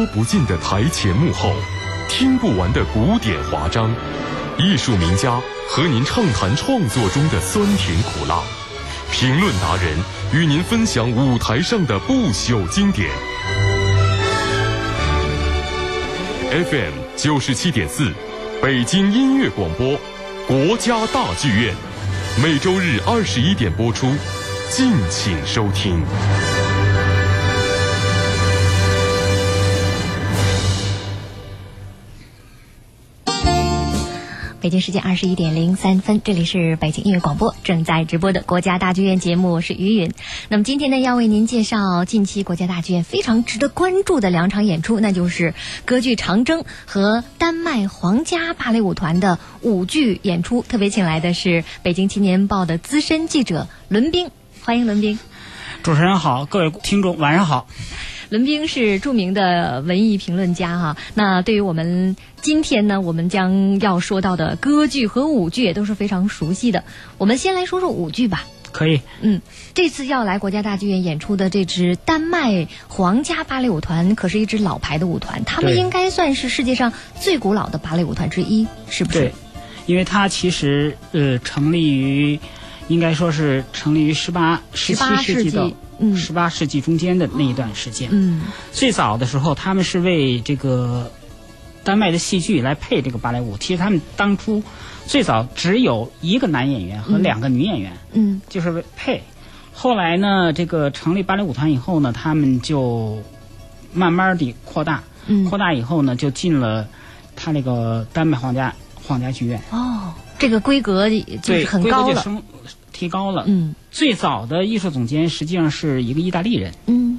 说不尽的台前幕后，听不完的古典华章，艺术名家和您畅谈创作中的酸甜苦辣，评论达人与您分享舞台上的不朽经典。FM 九十七点四，北京音乐广播，国家大剧院，每周日二十一点播出，敬请收听。北京时间二十一点零三分，这里是北京音乐广播正在直播的国家大剧院节目，我是于云。那么今天呢，要为您介绍近期国家大剧院非常值得关注的两场演出，那就是歌剧《长征》和丹麦皇家芭蕾舞团的舞剧演出。特别请来的是北京青年报的资深记者伦斌，欢迎伦斌。主持人好，各位听众晚上好。伦斌是著名的文艺评论家哈，那对于我们今天呢，我们将要说到的歌剧和舞剧也都是非常熟悉的。我们先来说说舞剧吧。可以，嗯，这次要来国家大剧院演出的这支丹麦皇家芭蕾舞团，可是一支老牌的舞团，他们应该算是世界上最古老的芭蕾舞团之一，是不是对？，因为它其实呃成立于，应该说是成立于十八、十七世纪的世纪嗯十八世纪中间的那一段时间。嗯最早的时候，他们是为这个丹麦的戏剧来配这个芭蕾舞。其实他们当初最早只有一个男演员和嗯两个女演员，嗯就是为配。后来呢，这个成立芭蕾舞团以后呢，他们就慢慢的扩大，嗯扩大以后呢，就进了他那个丹麦皇家皇家剧院，哦，这个规格就是很高了。就升提高了。嗯。最早的艺术总监实际上是一个意大利人，嗯。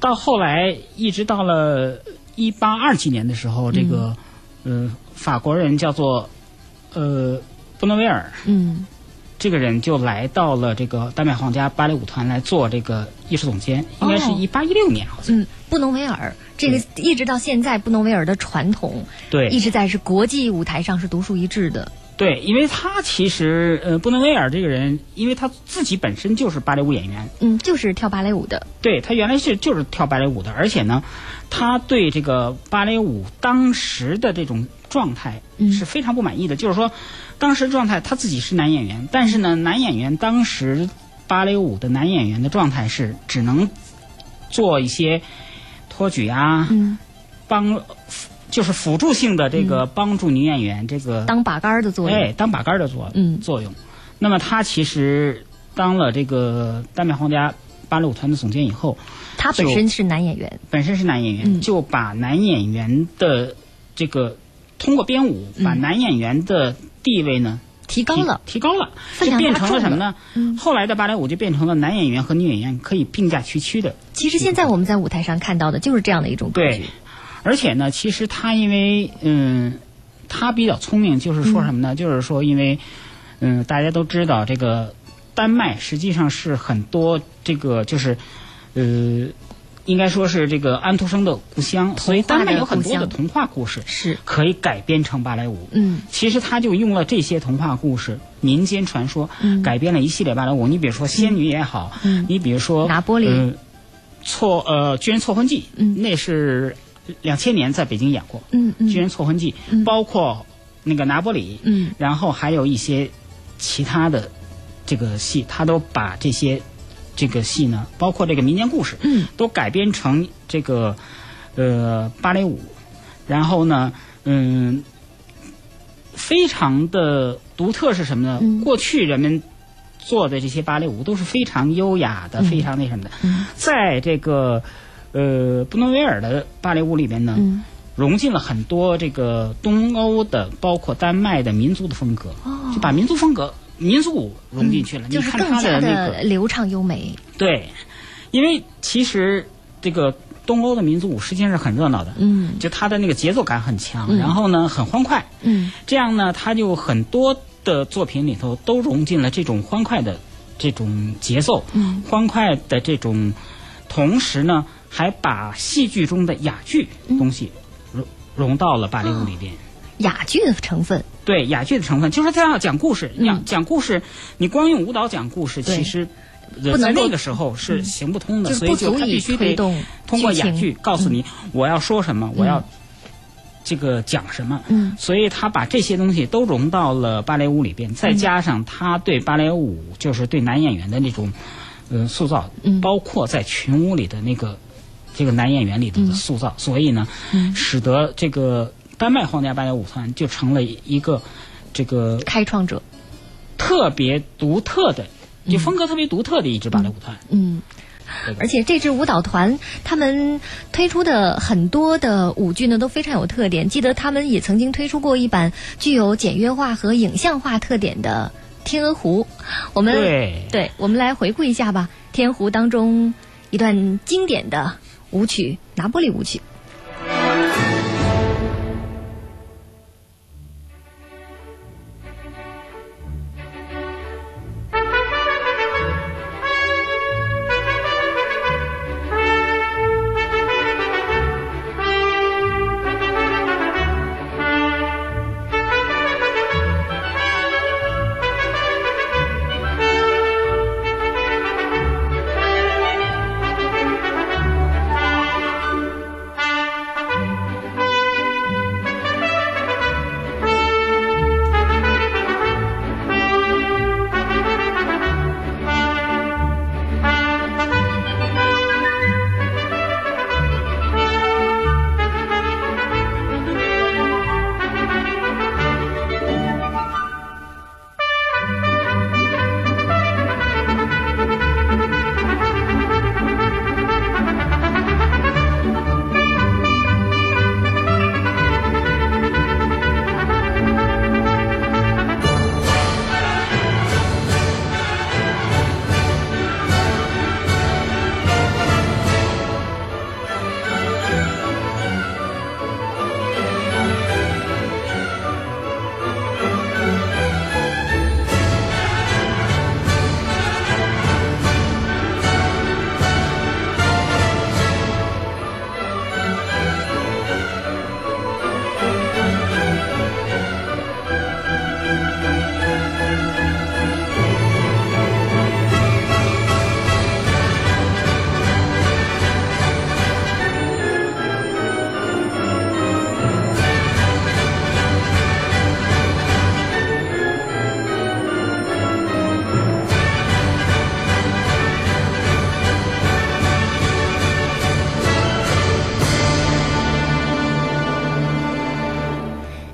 到后来一直到了一八二几年的时候，这个呃法国人叫做呃布诺维尔，嗯。这个人就来到了这个丹麦皇家芭蕾舞团来做这个艺术总监，应该是哦一八一六年好像。嗯，布农维尔这个一直到现在，布农维尔的传统对。一直在是国际舞台上是独树一帜的。对，因为他其实呃布伦威尔这个人，因为他自己本身就是芭蕾舞演员，嗯，就是跳芭蕾舞的。对他原来是就是跳芭蕾舞的，而且呢，他对这个芭蕾舞当时的这种状态嗯是非常不满意的。就是说，当时状态他自己是男演员，但是呢，男演员当时芭蕾舞的男演员的状态是只能做一些托举啊，嗯，帮就是辅助性的这个帮助女演员这个当把杆儿的作用。哎，当把杆儿的作嗯作用。那么他其实当了这个丹麦皇家芭蕾舞团的总监以后，他本身是男演员。本身是男演员，嗯就把男演员的这个通过编舞，把嗯男演员的地位呢提提高了，提高了，就变成了了什么呢？嗯后来的芭蕾舞就变成了男演员和女演员可以并驾齐驱的。其实现在我们在舞台上看到的就是这样的一种格对局。，而且呢，其实他因为嗯，他比较聪明，就是说什么呢？就是说，因为嗯，大家都知道这个丹麦实际上是很多这个就是呃，应该说是这个安徒生的故乡，所以丹麦有很多的童话故事是，可以改编成芭蕾舞。嗯。其实他就用了这些童话故事、民间传说，嗯。改编了一系列芭蕾舞。你比如说仙女也好，嗯。你比如说拿玻璃。呃错呃居然错婚记，嗯那是两千年在北京演过，嗯嗯巨人错婚记，嗯。包括那个拿玻里，嗯。然后还有一些其他的这个戏，他都把这些这个戏呢，包括这个民间故事，嗯。都改编成这个呃芭蕾舞，然后呢，嗯，非常的独特是什么呢？嗯。过去人们做的这些芭蕾舞都是非常优雅的，嗯。非常那什么的，嗯。在这个呃布诺维尔的芭蕾舞里边呢，嗯。融进了很多这个东欧的，包括丹麦的民族的风格，哦。就把民族风格、民族舞融进去了。就是你看他更加的那个的流畅优美。对，因为其实这个东欧的民族舞实际上是很热闹的，嗯。就它的那个节奏感很强，嗯。然后呢很欢快，嗯。这样呢它就很多的作品里头都融进了这种欢快的这种节奏，嗯。欢快的这种，同时呢还把戏剧中的哑剧嗯。东西融融到了芭蕾舞里边。哑剧的成分。对哑剧的成分，就是他要讲故事，你要嗯。讲故事，你光用舞蹈讲故事，其实在那个时候是行不通的，所以就他必须得通过哑剧告诉你我要说什么，我要这个讲什么。嗯。所以他把这些东西都融到了芭蕾舞里边，再加上他对芭蕾舞就是对男演员的那种呃塑造，嗯。包括在群舞里的那个这个男演员里头的塑造，所以呢，嗯使得这个丹麦皇家芭蕾舞团就成了一个这个开创者，特别独特的，就风格特别独特的一支芭蕾舞团。嗯。这个而且这支舞蹈团，他们推出的很多的舞剧呢，都非常有特点。记得他们也曾经推出过一版具有简约化和影像化特点的《天鹅湖》。我们对对，我们来回顾一下吧，《天鹅湖》当中一段经典的舞曲——拿玻璃舞曲。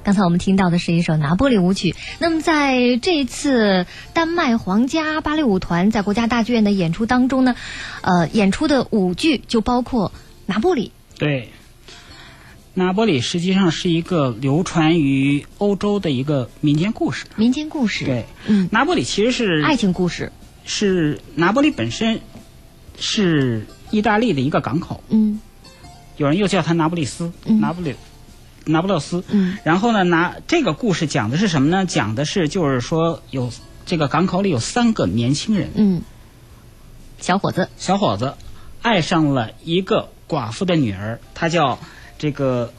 刚才我们听到的是一首拿波里舞曲。那么在这一次丹麦皇家芭蕾舞团在国家大剧院的演出当中呢，呃，演出的舞剧就包括拿波里。对，拿波里实际上是一个流传于欧洲的一个民间故事。民间故事，对，嗯，拿波里其实是爱情故事，是拿波里本身是意大利的一个港口，嗯有人又叫它拿波利斯，嗯拿波里。拿不勒斯，嗯。然后呢，拿这个故事讲的是什么呢？讲的是就是说有这个港口里有三个年轻人，嗯，小伙子，小伙子爱上了一个寡妇的女儿，她叫这个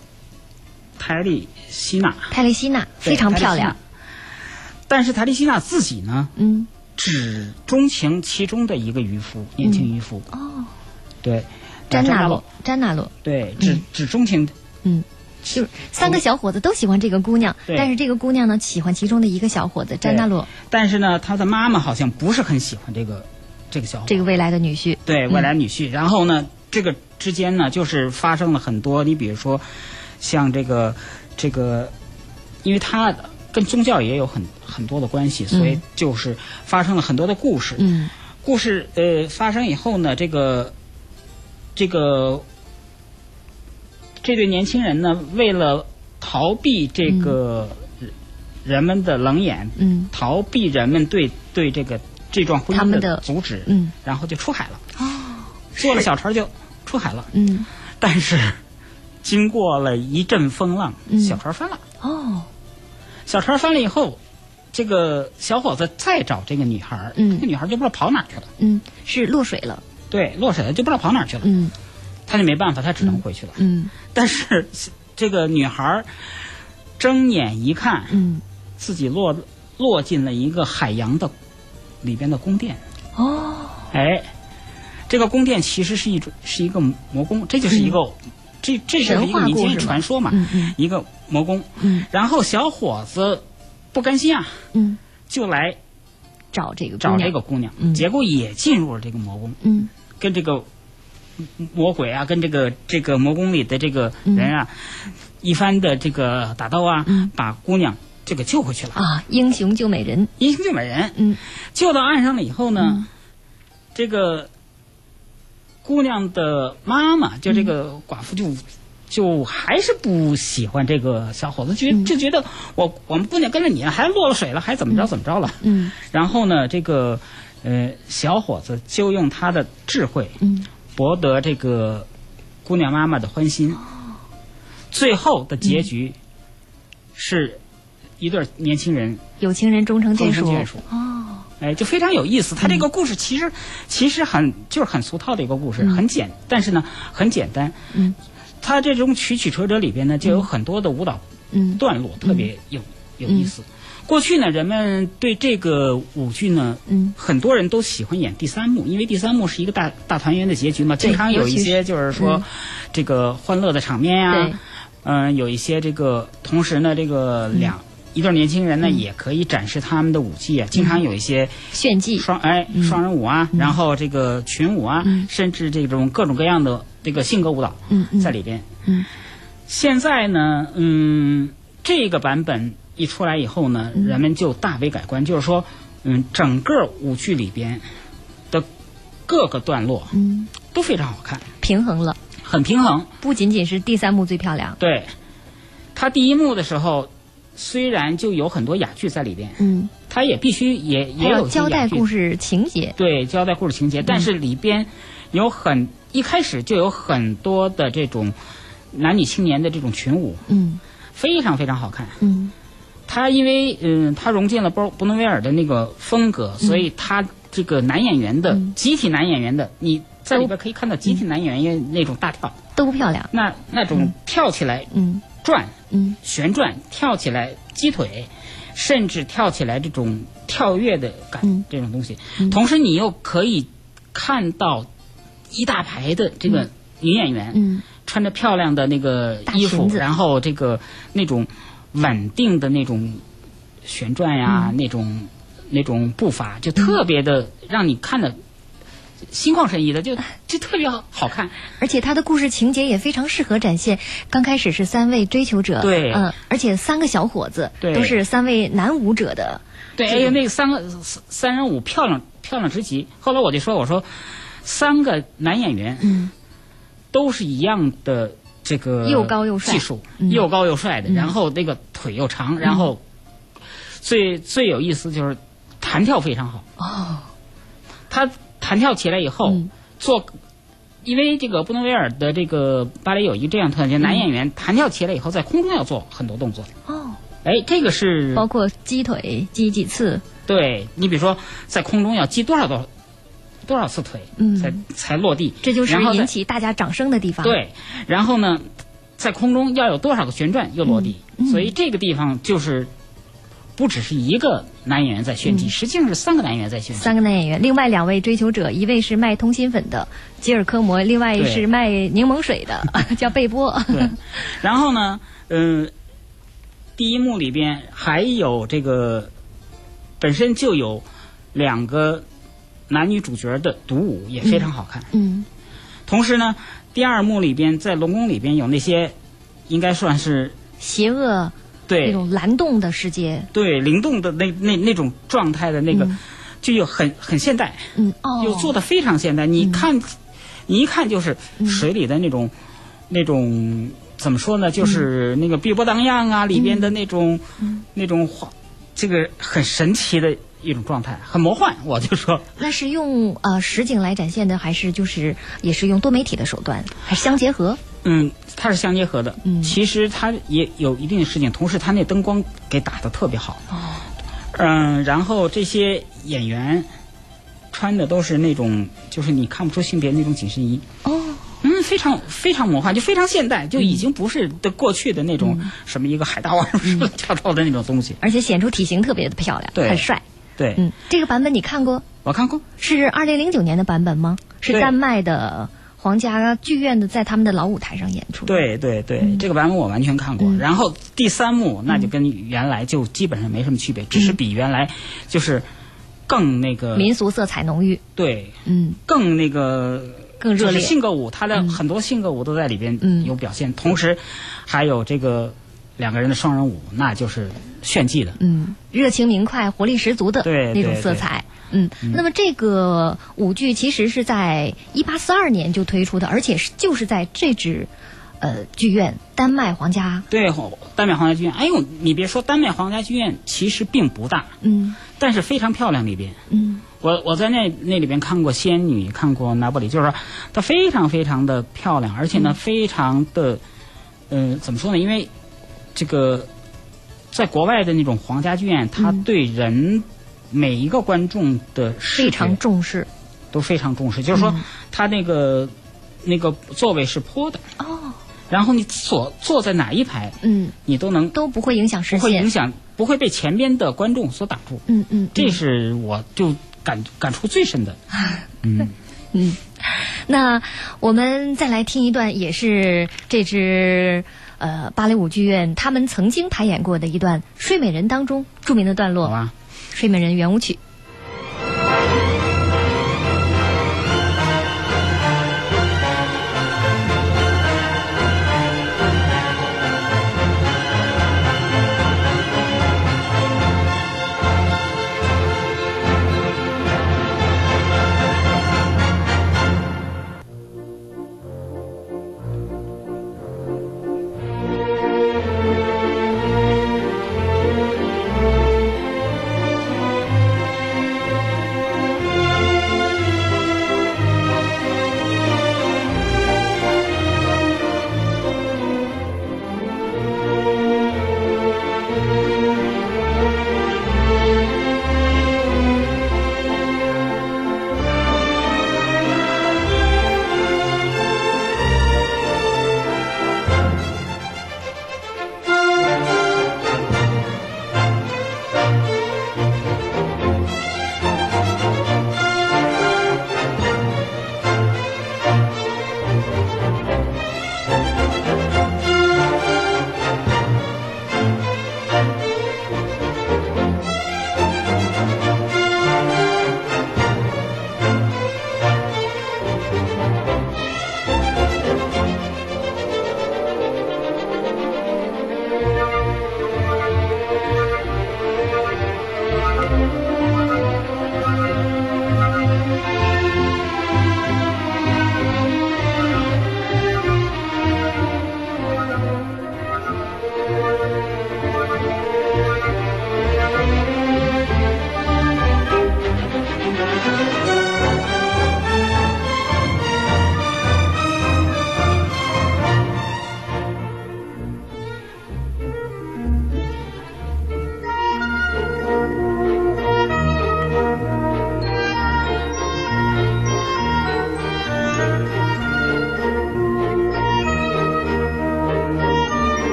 泰利西娜，泰利西娜非常漂亮。但是泰利西娜自己呢，嗯。只钟情其中的一个渔夫，年轻渔夫，哦，对，詹纳洛，，詹纳洛，对，只、只钟情，嗯。就是三个小伙子都喜欢这个姑娘，但是这个姑娘呢喜欢其中的一个小伙子詹纳洛，但是呢，他的妈妈好像不是很喜欢这个这个小伙子。这个未来的女婿。对未来女婿。然后呢，这个之间呢，就是发生了很多，你比如说，像这个这个，因为他跟宗教也有很很多的关系，所以就是发生了很多的故事。嗯。故事呃发生以后呢，这个这个这对年轻人呢，为了逃避这个人们的冷眼，嗯。逃避人们对对这个这桩婚姻的阻止，嗯。然后就出海了。哦坐了小船就出海了，嗯。但是经过了一阵风浪，嗯。小船翻了。哦。小船翻了以后，这个小伙子再找这个女孩儿，嗯。这个女孩儿就不知道跑哪儿去了。嗯。是落水了。对，落水了就不知道跑哪儿去了。嗯他就没办法，他只能回去了。嗯。但是这个女孩儿睁眼一看，嗯。自己落落进了一个海洋的里边的宫殿。哦。哎，这个宫殿其实是一种是一个魔宫，这就是一个，这这是一个民间传说嘛，一个魔宫。嗯。然后小伙子不甘心啊，嗯，就来找这个姑找这个姑娘，嗯。结果也进入了这个魔宫，嗯。跟这个魔鬼啊，跟这个这个魔宫里的这个人啊，一番的这个打斗啊，把姑娘这个救回去了。啊，英雄救美人，英雄救美人，嗯。救到岸上了以后呢，这个姑娘的妈妈，就这个寡妇就。就还是不喜欢这个小伙子，觉嗯。就觉得我我们姑娘跟着你还落了水了，还怎么着怎么着了。嗯。然后呢，这个呃小伙子就用他的智慧嗯。博得这个姑娘妈妈的欢心。最后的结局是一对年轻人有情人终成眷属。哦，哎，就非常有意思。他这个故事其实、其实很就是很俗套的一个故事，很简，但是呢很简单。嗯，他这种曲曲折折里边呢，就有很多的舞蹈嗯。段落，特别有有意思。过去呢，人们对这个舞剧呢，嗯。很多人都喜欢演第三幕，因为第三幕是一个大大团圆的结局嘛，对经常有一些就是说、嗯。这个欢乐的场面呀、对。嗯、有一些这个，同时呢，这个两、一对年轻人呢，也可以展示他们的舞技啊。经常有一些炫技，双哎双人舞啊，然后这个群舞啊，嗯。甚至这种各种各样的这个性格舞蹈在里边。嗯。现在呢，嗯，这个版本一出来以后呢，嗯。人们就大为改观，就是说，嗯，整个舞剧里边的各个段落嗯，都非常好看，平衡了，很平衡。不仅仅是第三幕最漂亮，对，他第一幕的时候，虽然就有很多哑剧在里边，嗯，他也必须也也有要交代故事，事情节，对，交代故事情节，但是里边有很一开始就有很多的这种男女青年的这种群舞，嗯。非常非常好看。嗯他因为嗯，他融进了波布诺维尔的那个风格，所以他这个男演员的、嗯。集体男演员的，你在里边可以看到集体男演员那种大跳，都不漂亮，那那种跳起来嗯转、嗯。旋转，跳起来鸡腿，甚至跳起来这种跳跃的感、嗯。这种东西，同时你又可以看到一大排的这个女演员，嗯。穿着漂亮的那个衣服然后这个那种稳定的那种旋转呀，嗯那种那种步伐，就特别的让你看的心旷神怡的，就就特别好看。而且他的故事情节也非常适合展现。刚开始是三位追求者，对嗯、而且三个小伙子对都是三位男舞者的，对，哎呀，那个三个三三人舞漂亮漂亮之极。后来我就说，我说三个男演员嗯都是一样的。这个又高又帅。技术嗯。又高又帅的，嗯。然后那个腿又长，然后最最有意思就是弹跳非常好。哦，他弹跳起来以后，嗯。做，因为这个布诺维尔的这个芭蕾有一个这样特点，男演员弹跳起来以后，在空中要做很多动作。哦，哎，这个是包括击腿击几次，对你比如说在空中要击多少多少多少次腿，嗯。才才落地，这就是引起大家掌声的地方。，对，然后呢，在空中要有多少个旋转又落地，所以这个地方就是不只是一个男演员在炫技，实际上是三个男演员在炫三个男演员，另外两位追求者，一位是卖通心粉的吉尔科摩，另外是卖柠檬水的 叫贝波。对，然后呢，嗯、第一幕里边还有这个本身就有两个男女主角的独舞，也非常好看。嗯。同时呢，第二幕里边在龙宫里边有那些应该算是邪恶对。那对种蓝洞的世界，对灵动的那那那种状态的那个，嗯。就有很很现代，嗯哦，又做的非常现代。你看，你一看就是水里的那种、那种怎么说呢？就是那个碧波荡漾啊，里边的那种、那种画，这个很神奇的一种状态，很魔幻。我就说，那是用呃实景来展现的，还是就是也是用多媒体的手段，还是相结合？嗯，它是相结合的。嗯其实它也有一定的实景，同时它那灯光给打的特别好。哦，嗯，然后这些演员穿的都是那种，就是你看不出性别那种紧身衣。哦，嗯，非常非常魔幻，就非常现代，就已经不是的过去的那种嗯什么一个海大王什么跳跳的那种东西。而且显出体型特别的漂亮，对很帅。对，嗯，这个版本你看过？我看过，是二零零九年的版本吗？是丹麦的皇家剧院的，在他们的老舞台上演出。，对对对，嗯。这个版本我完全看过。嗯。然后第三幕那就跟原来就基本上没什么区别，只是比原来就是更那个民俗色彩浓郁。对嗯，更那个更热烈就是性格舞，他的嗯。很多性格舞都在里边嗯。有表现，同时还有这个两个人的双人舞，那就是炫技的。嗯，热情明快、活力十足的对那种色彩。嗯，那么这个舞剧其实是在一八四二年就推出的，而且是就是在这支呃剧院丹麦皇家，对，丹麦皇家剧院，哎呦，你别说，丹麦皇家剧院其实并不大，嗯但是非常漂亮里边。嗯我我在那那里边看过《仙女》，看过《拿破里》，就是说它非常非常的漂亮，而且呢，非常的，呃，怎么说呢？因为这个在国外的那种皇家剧院，它嗯对人每一个观众的非常重视都非常重视，就是说嗯它那个那个座位是坡的，哦，然后你所坐在哪一排，嗯，你都能都不会影响视线。不会影响，不会被前边的观众所挡住。嗯嗯，这是我就感感触最深的。嗯。嗯，那我们再来听一段，也是这支呃芭蕾舞剧院他们曾经排演过的一段《睡美人》当中著名的段落，《睡美人》圆舞曲。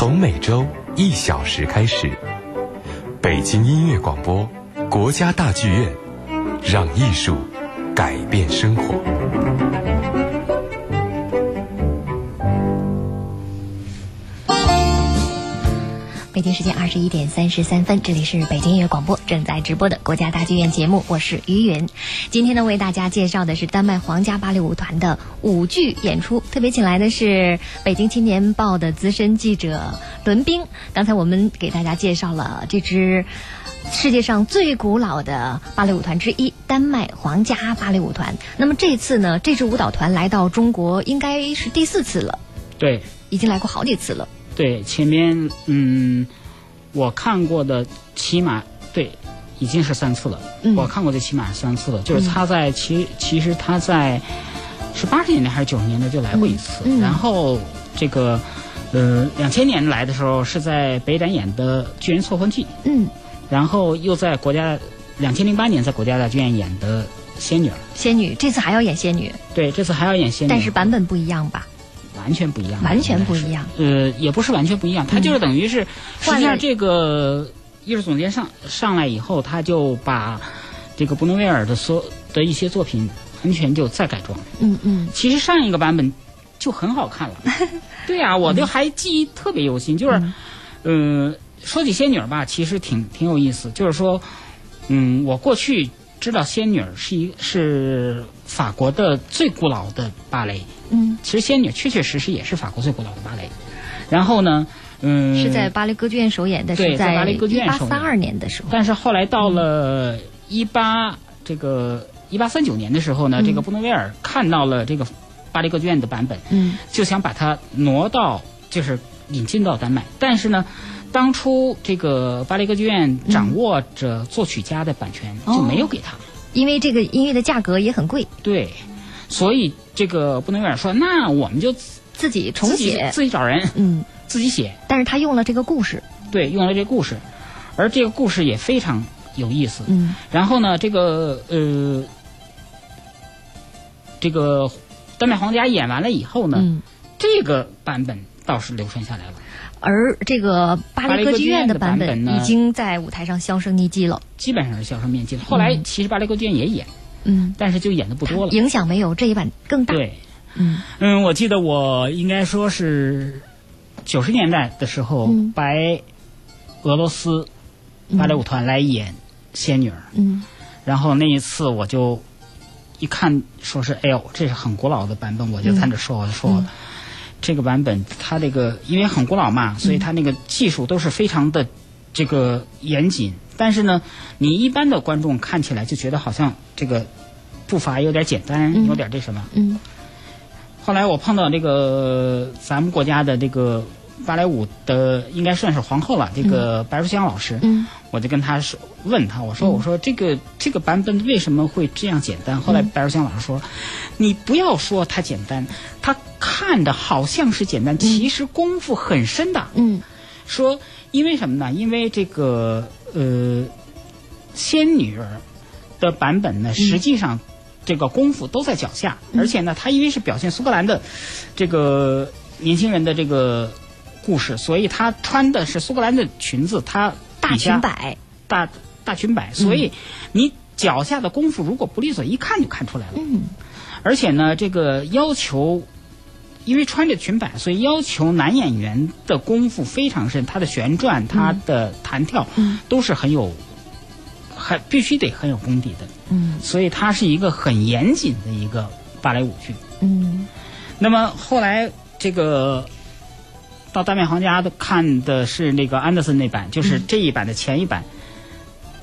从每周一小时开始。北京音乐广播，国家大剧院，让艺术改变生活。北京时间二十一点三十三分，这里是北京音乐广播正在直播的国家大剧院节目，我是于云。今天呢，为大家介绍的是丹麦皇家芭蕾舞团的舞剧演出，特别请来的是北京青年报的资深记者伦斌。刚才我们给大家介绍了这支世界上最古老的芭蕾舞团之一——丹麦皇家芭蕾舞团。那么这次呢，这支舞蹈团来到中国应该是第四次了，对，已经来过好几次了。对，前面嗯，我看过的起码对，已经是三次了。嗯。我看过的起码是三次了，就是他在其其实他在是八十年代还是九十年代就来过一次，嗯。嗯。然后这个呃两千年来的时候是在北展演的《巨人错婚记》，嗯，然后又在国家两千零八年在国家大剧院演的《仙女儿》，仙女这次还要演仙女，对，这次还要演仙女，但是版本不一样吧？完全不一样，完全不一样。呃，也不是完全不一样，他就是等于是，实际上这个艺术总监上上来以后，他就把这个布诺威尔的所的一些作品完全就再改装。嗯嗯其实上一个版本就很好看了，对啊，我就还记忆特别犹新。就是，呃，说起仙女儿吧，其实挺挺有意思。就是说，嗯，我过去知道仙女儿是一是法国的最古老的芭蕾。嗯，其实仙女确确实实也是法国最古老的芭蕾。然后呢，嗯，是在巴黎歌剧院首演的，是对在巴黎歌剧院首演八三二年的时候。但是后来到了一八这个一八三九年的时候呢，嗯这个布诺威尔看到了这个巴黎歌剧院的版本，嗯就想把它挪到就是引进到丹麦。但是呢，当初这个巴黎歌剧院掌握着作曲家的版权，哦就没有给他。因为这个音乐的价格也很贵，对，所以这个布诺威尔说，那我们就自己重写。自己找人嗯，自己写。但是他用了这个故事。对，用了这个故事，而这个故事也非常有意思。嗯然后呢，这个呃，这个丹麦皇家演完了以后呢，嗯。这个版本倒是流传下来了，而这个巴黎歌剧院的版本呢已经在舞台上销声匿迹了。基本上是销声匿迹。了。后来嗯。其实巴黎歌剧院也演，嗯，但是就演的不多了。影响没有这一版更大。对，嗯。嗯，我记得我应该说是九十年代的时候，嗯。白俄罗斯芭蕾舞团来演仙女儿，嗯。然后那一次我就一看，说是哎呦，这是很古老的版本，我就在那说，我就说、嗯这个版本它这个因为很古老嘛，所以它那个技术都是非常的这个严谨。但是呢，你一般的观众看起来就觉得好像这个步伐有点简单，嗯有点这什么。嗯后来我碰到这个咱们国家的这个芭蕾舞的，应该算是皇后了，这个白如香老师。嗯我就跟他说，问他，我说，我说这个这个版本为什么会这样简单？后来白如香老师说，你不要说它简单，它看着好像是简单，其实功夫很深的。嗯说因为什么呢？因为这个呃，仙女儿的版本呢，实际上这个功夫都在脚下，而且呢，它因为是表现苏格兰的这个年轻人的这个故事，所以她穿的是苏格兰的裙子，她大裙摆。大大裙摆，所以你脚下的功夫如果不利索，一看就看出来了。嗯而且呢，这个要求，因为穿着裙摆，所以要求男演员的功夫非常深，他的旋转、他的弹跳，嗯都是很有，很必须得很有功底的。嗯所以它是一个很严谨的一个芭蕾舞剧。嗯那么后来这个到大面行家的看的是那个安德森那版，就是这一版的前一版，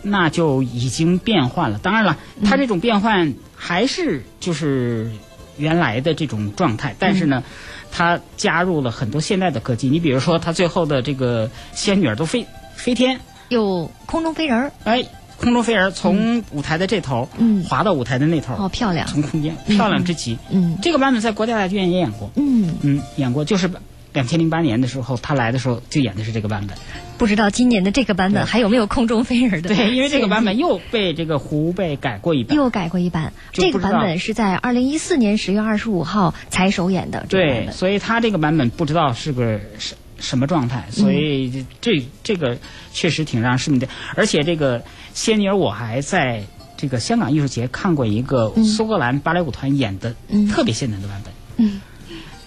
那就已经变换了。当然了，它这种变换还是就是原来的这种状态，但是呢，它加入了很多现代的科技。你比如说，它最后的这个仙女儿都飞飞天，有空中飞人儿，哎，空中飞人从舞台的这头，嗯。滑到舞台的那头，好漂亮。从空间漂亮之极。嗯。这个版本在国家大剧院也演过，嗯。嗯，演过，就是两千零八年的时候，他来的时候就演的是这个版本。不知道今年的这个版本还有没有空中飞人的？对，因为这个版本又被这个湖被改过一版，又改过一版。这个版本是在二零一四年十月二十五号才首演的。对，所以他这个版本不知道是个什什么状态，所以这这个确实挺让市民的。而且这个仙女儿，我还在这个香港艺术节看过一个苏格兰芭蕾舞团演的特别现代的版本。嗯，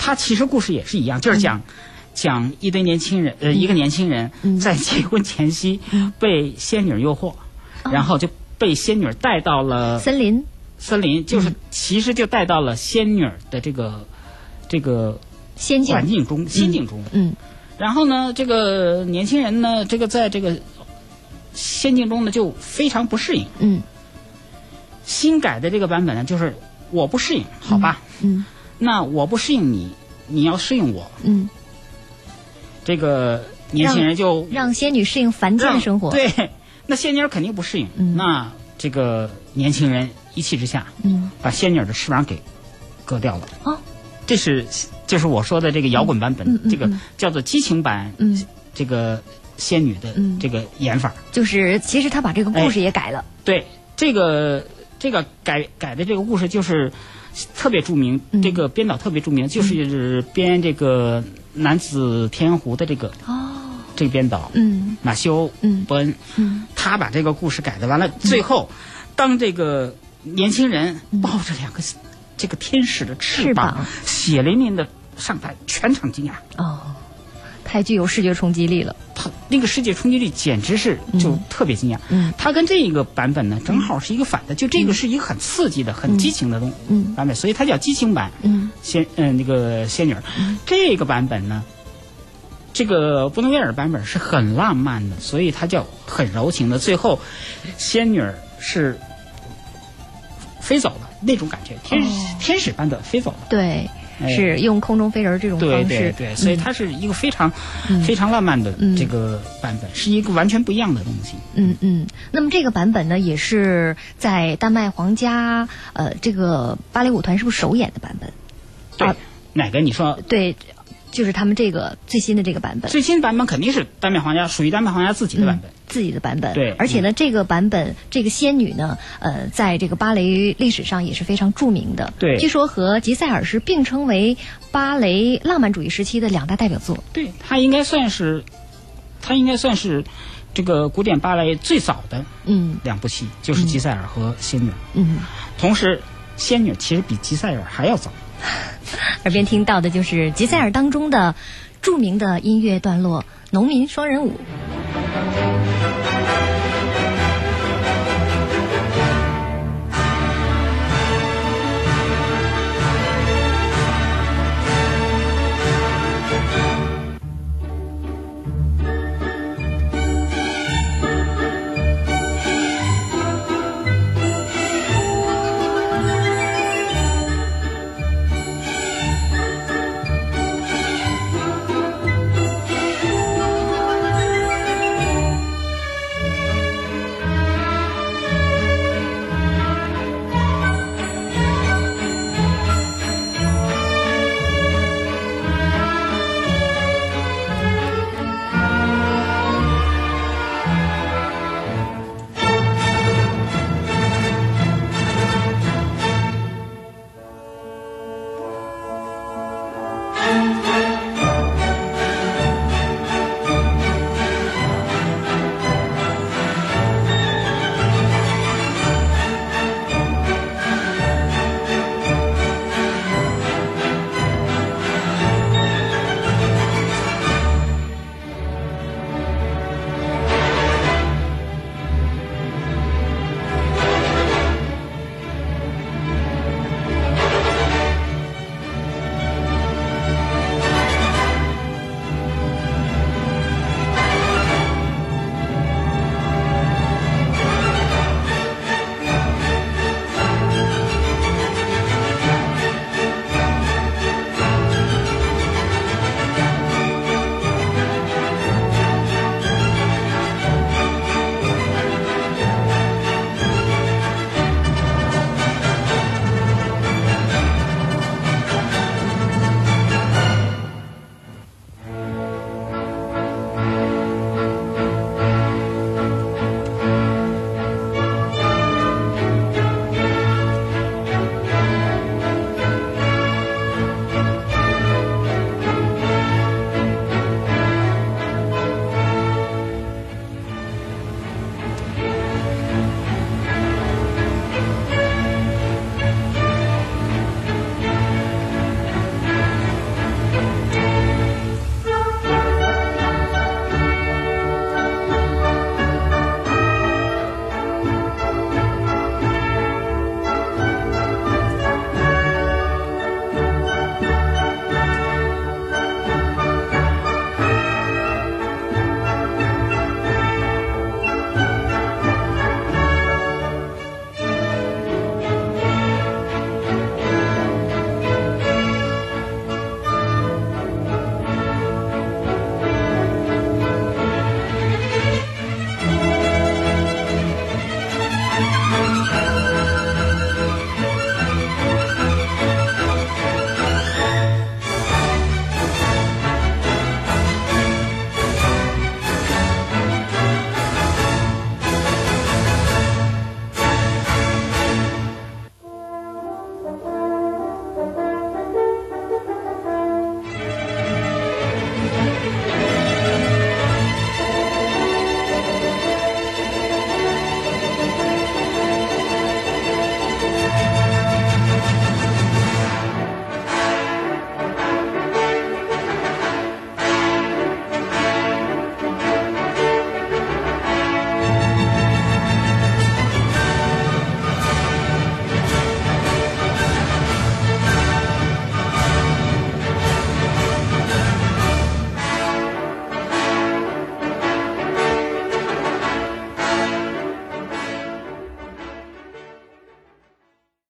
他其实故事也是一样，就是讲。讲一堆年轻人，呃，一个年轻人在结婚前夕被仙女诱惑，然后就被仙女带到了森林，森林就是其实就带到了仙女的这个这个仙境。环境中，仙境中。嗯，然后呢，这个年轻人呢，这个在这个仙境中呢就非常不适应。嗯，新改的这个版本呢，就是我不适应，好吧？嗯，那我不适应你，你要适应我。嗯。这个年轻人就让仙女适应凡间的生活。对，那仙女肯定不适应。那这个年轻人一气之下，嗯，把仙女的翅膀给割掉了。哦，这是就是我说的这个摇滚版本，这个叫做激情版。嗯，这个仙女的这个演法，就是其实他把这个故事也改了。对，这个这个改改的这个故事就是特别著名，这个编导特别著名，就是编这个。男子天湖的这个哦，这个编导嗯，马修嗯。伯恩嗯，他把这个故事改的完了，最后当这个年轻人抱着两个这个天使的翅膀血淋淋的上台，全场惊讶。哦，太具有视觉冲击力了。他那个视觉冲击力简直是就特别惊讶。嗯，他跟这一个版本呢，正好是一个反的，就这个是一个很刺激的、很激情的东嗯版本，所以它叫激情版。嗯，仙嗯那个仙女，这个版本呢，这个布诺威尔版本是很浪漫的，所以它叫很柔情的。最后，仙女是飞走了那种感觉，天天使般的飞走了。对。是用空中飞人这种方式，对对对，所以它是一个非常非常浪漫的这个版本，是一个完全不一样的东西。嗯嗯，那么这个版本呢，也是在丹麦皇家呃这个芭蕾舞团是不是首演的版本？对，哪个你说？对。就是他们这个最新的这个版本，最新版本肯定是丹麦皇家属于丹麦皇家自己的版本，自己的版本。对，而且呢，这个版本这个仙女呢，呃，在这个芭蕾历史上也是非常著名的。对，据说和吉赛尔是并称为芭蕾浪漫主义时期的两大代表作。对，它应该算是，它应该算是这个古典芭蕾最早的嗯两部戏，就是吉赛尔和仙女。嗯，同时，仙女其实比吉赛尔还要早。耳边听到的就是吉赛尔当中的著名的音乐段落《农民双人舞》。